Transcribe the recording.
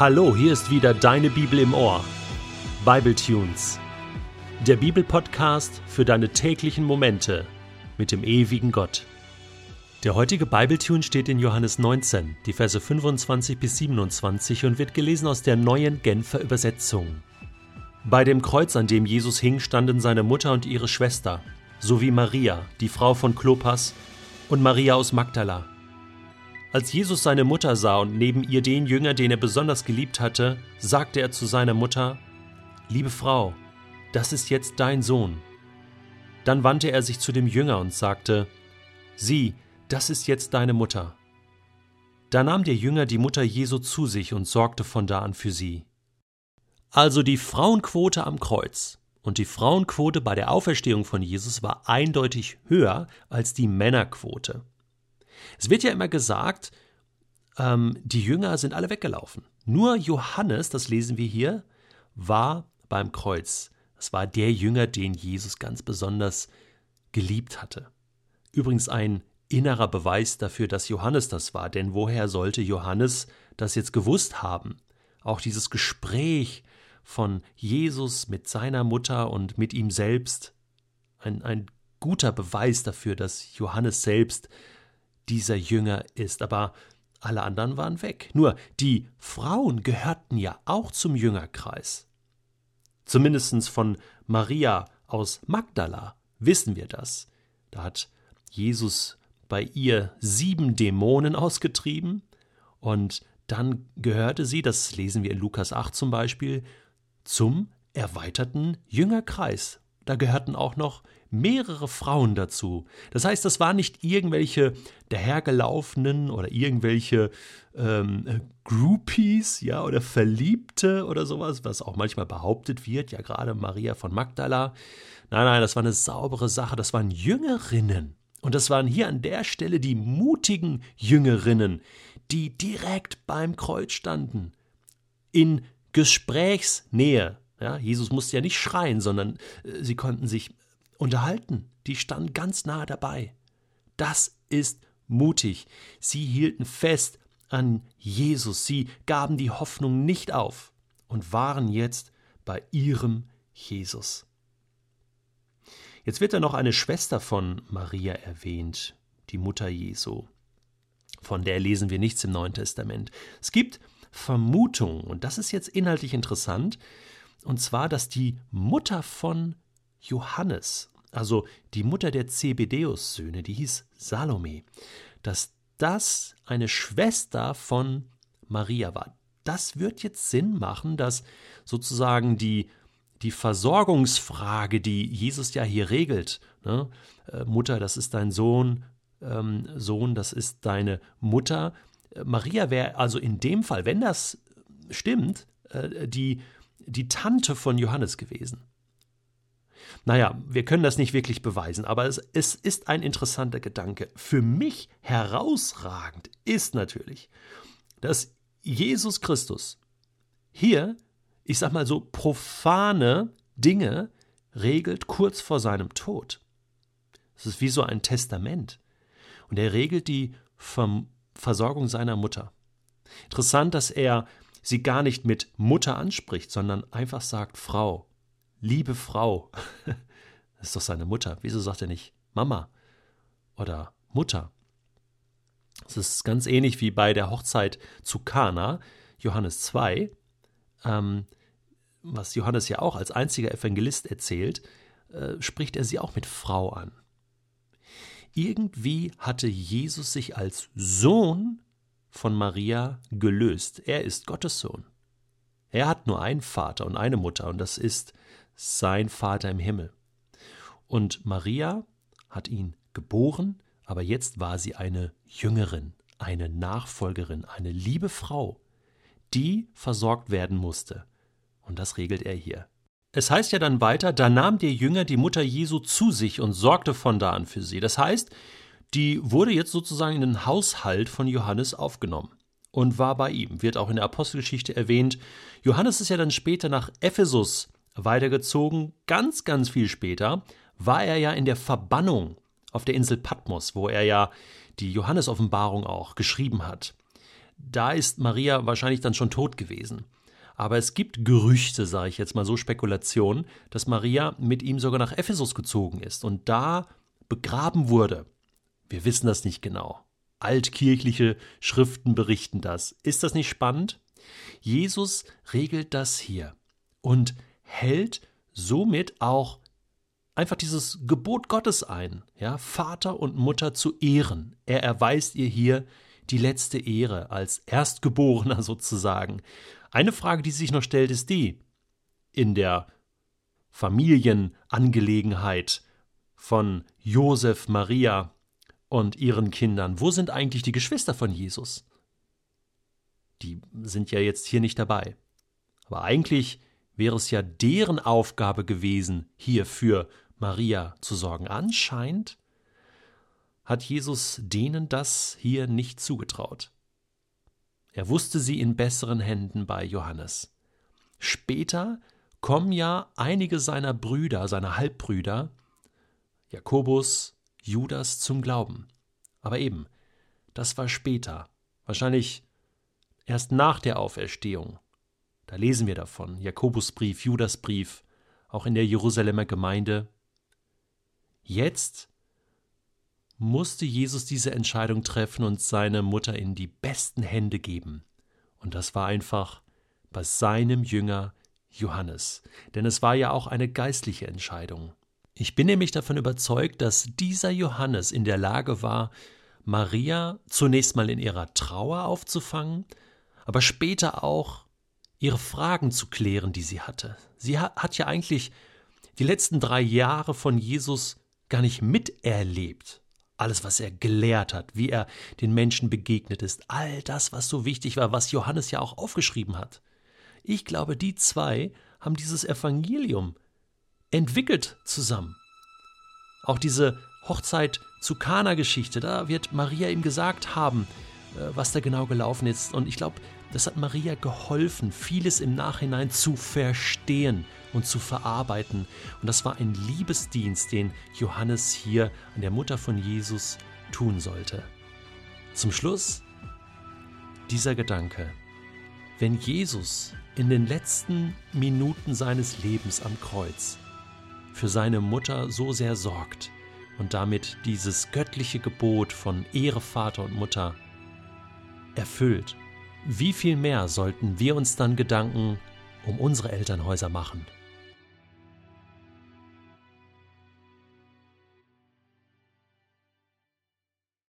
Hallo, hier ist wieder deine Bibel im Ohr. Bible Tunes. Der Bibelpodcast für deine täglichen Momente mit dem ewigen Gott. Der heutige Bibletune steht in Johannes 19, die Verse 25 bis 27 und wird gelesen aus der neuen Genfer Übersetzung. Bei dem Kreuz, an dem Jesus hing, standen seine Mutter und ihre Schwester, sowie Maria, die Frau von Klopas, und Maria aus Magdala. Als Jesus seine Mutter sah und neben ihr den Jünger, den er besonders geliebt hatte, sagte er zu seiner Mutter, Liebe Frau, das ist jetzt dein Sohn. Dann wandte er sich zu dem Jünger und sagte, Sieh, das ist jetzt deine Mutter. Da nahm der Jünger die Mutter Jesu zu sich und sorgte von da an für sie. Also die Frauenquote am Kreuz und die Frauenquote bei der Auferstehung von Jesus war eindeutig höher als die Männerquote. Es wird ja immer gesagt, ähm, die Jünger sind alle weggelaufen. Nur Johannes, das lesen wir hier, war beim Kreuz. Das war der Jünger, den Jesus ganz besonders geliebt hatte. Übrigens ein innerer Beweis dafür, dass Johannes das war, denn woher sollte Johannes das jetzt gewusst haben? Auch dieses Gespräch von Jesus mit seiner Mutter und mit ihm selbst, ein, ein guter Beweis dafür, dass Johannes selbst dieser Jünger ist. Aber alle anderen waren weg. Nur die Frauen gehörten ja auch zum Jüngerkreis. Zumindest von Maria aus Magdala wissen wir das. Da hat Jesus bei ihr sieben Dämonen ausgetrieben und dann gehörte sie, das lesen wir in Lukas 8 zum Beispiel, zum erweiterten Jüngerkreis. Da gehörten auch noch mehrere Frauen dazu. Das heißt, das waren nicht irgendwelche dahergelaufenen oder irgendwelche ähm, Groupies, ja, oder Verliebte oder sowas, was auch manchmal behauptet wird, ja, gerade Maria von Magdala. Nein, nein, das war eine saubere Sache, das waren Jüngerinnen. Und das waren hier an der Stelle die mutigen Jüngerinnen, die direkt beim Kreuz standen, in Gesprächsnähe. Ja, Jesus musste ja nicht schreien, sondern äh, sie konnten sich unterhalten. Die standen ganz nah dabei. Das ist mutig. Sie hielten fest an Jesus. Sie gaben die Hoffnung nicht auf und waren jetzt bei ihrem Jesus. Jetzt wird da noch eine Schwester von Maria erwähnt, die Mutter Jesu. Von der lesen wir nichts im Neuen Testament. Es gibt Vermutungen, und das ist jetzt inhaltlich interessant, und zwar, dass die Mutter von Johannes, also die Mutter der Zebedeus-Söhne, die hieß Salome, dass das eine Schwester von Maria war. Das wird jetzt Sinn machen, dass sozusagen die, die Versorgungsfrage, die Jesus ja hier regelt, ne? äh, Mutter, das ist dein Sohn, ähm, Sohn, das ist deine Mutter. Äh, Maria wäre also in dem Fall, wenn das stimmt, äh, die die Tante von Johannes gewesen. Naja, wir können das nicht wirklich beweisen, aber es, es ist ein interessanter Gedanke. Für mich herausragend ist natürlich, dass Jesus Christus hier, ich sag mal so, profane Dinge regelt kurz vor seinem Tod. Es ist wie so ein Testament. Und er regelt die Versorgung seiner Mutter. Interessant, dass er sie gar nicht mit Mutter anspricht, sondern einfach sagt Frau, liebe Frau. Das ist doch seine Mutter. Wieso sagt er nicht Mama oder Mutter? Es ist ganz ähnlich wie bei der Hochzeit zu Kana, Johannes 2, ähm, was Johannes ja auch als einziger Evangelist erzählt, äh, spricht er sie auch mit Frau an. Irgendwie hatte Jesus sich als Sohn von Maria gelöst. Er ist Gottes Sohn. Er hat nur einen Vater und eine Mutter, und das ist sein Vater im Himmel. Und Maria hat ihn geboren, aber jetzt war sie eine Jüngerin, eine Nachfolgerin, eine liebe Frau, die versorgt werden musste. Und das regelt er hier. Es heißt ja dann weiter, da nahm der Jünger die Mutter Jesu zu sich und sorgte von da an für sie. Das heißt, die wurde jetzt sozusagen in den Haushalt von Johannes aufgenommen und war bei ihm, wird auch in der Apostelgeschichte erwähnt. Johannes ist ja dann später nach Ephesus weitergezogen, ganz, ganz viel später war er ja in der Verbannung auf der Insel Patmos, wo er ja die Johannesoffenbarung auch geschrieben hat. da ist Maria wahrscheinlich dann schon tot gewesen. Aber es gibt Gerüchte, sage ich jetzt mal so, Spekulationen, dass Maria mit ihm sogar nach Ephesus gezogen ist und da begraben wurde. Wir wissen das nicht genau. Altkirchliche Schriften berichten das. Ist das nicht spannend? Jesus regelt das hier und hält somit auch einfach dieses Gebot Gottes ein, ja, Vater und Mutter zu ehren. Er erweist ihr hier die letzte Ehre als Erstgeborener sozusagen. Eine Frage, die sich noch stellt, ist die: In der Familienangelegenheit von Josef, Maria und ihren Kindern, wo sind eigentlich die Geschwister von Jesus? Die sind ja jetzt hier nicht dabei. Aber eigentlich wäre es ja deren Aufgabe gewesen, hier für Maria zu sorgen. Anscheinend hat Jesus denen das hier nicht zugetraut. Er wusste sie in besseren Händen bei Johannes. Später kommen ja einige seiner Brüder, seiner Halbbrüder, Jakobus, Judas zum Glauben. Aber eben, das war später, wahrscheinlich erst nach der Auferstehung. Da lesen wir davon, Jakobusbrief, Judasbrief, auch in der Jerusalemer Gemeinde. Jetzt musste Jesus diese Entscheidung treffen und seine Mutter in die besten Hände geben. Und das war einfach bei seinem Jünger Johannes. Denn es war ja auch eine geistliche Entscheidung. Ich bin nämlich davon überzeugt, dass dieser Johannes in der Lage war, Maria zunächst mal in ihrer Trauer aufzufangen, aber später auch ihre Fragen zu klären, die sie hatte. Sie hat ja eigentlich die letzten drei Jahre von Jesus gar nicht miterlebt. Alles, was er gelehrt hat, wie er den Menschen begegnet ist, all das, was so wichtig war, was Johannes ja auch aufgeschrieben hat. Ich glaube, die zwei haben dieses Evangelium entwickelt zusammen. Auch diese Hochzeit zu Kana-Geschichte, da wird Maria ihm gesagt haben, äh, was da genau gelaufen ist. Und ich glaube, das hat Maria geholfen, vieles im Nachhinein zu verstehen und zu verarbeiten. Und das war ein Liebesdienst, den Johannes hier an der Mutter von Jesus tun sollte. Zum Schluss dieser Gedanke. Wenn Jesus in den letzten Minuten seines Lebens am Kreuz für seine Mutter so sehr sorgt und damit dieses göttliche Gebot von Ehre Vater und Mutter erfüllt, wie viel mehr sollten wir uns dann Gedanken um unsere Elternhäuser machen?